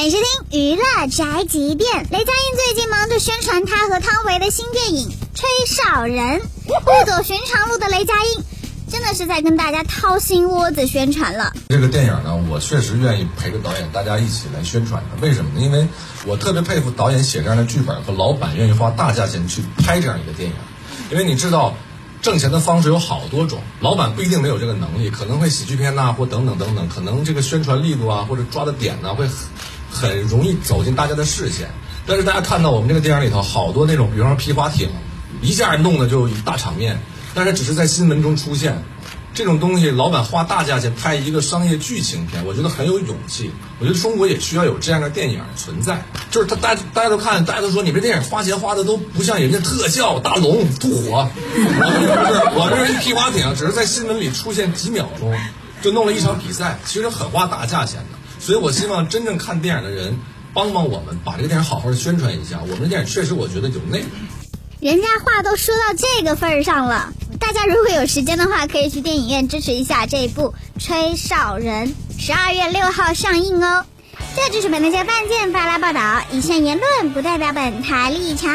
欢迎收听娱乐宅急便。雷佳音最近忙着宣传他和汤唯的新电影《吹哨人》，不走寻常路的雷佳音，真的是在跟大家掏心窝子宣传了。这个电影呢，我确实愿意陪着导演大家一起来宣传的。为什么呢？因为我特别佩服导演写这样的剧本和老板愿意花大价钱去拍这样一个电影，因为你知道。挣钱的方式有好多种，老板不一定没有这个能力，可能会喜剧片呐，或等等等等，可能这个宣传力度啊，或者抓的点呢，会很容易走进大家的视线。但是大家看到我们这个电影里头，好多那种，比方说皮划艇，一下弄的就大场面，但是只是在新闻中出现。这种东西，老板花大价钱拍一个商业剧情片，我觉得很有勇气。我觉得中国也需要有这样的电影存在。就是他，大大家都看，大家都说你这电影花钱花的都不像人家特效大龙吐火。不是，我这是一皮划艇，只是在新闻里出现几秒钟，就弄了一场比赛，其实很花大价钱的。所以我希望真正看电影的人帮帮我们，把这个电影好好的宣传一下。我们的电影确实，我觉得有内容。人家话都说到这个份儿上了。大家如果有时间的话，可以去电影院支持一下这部《吹哨人》，十二月六号上映哦。这就是本台饭店发来报道，以上言论不代表本台立场。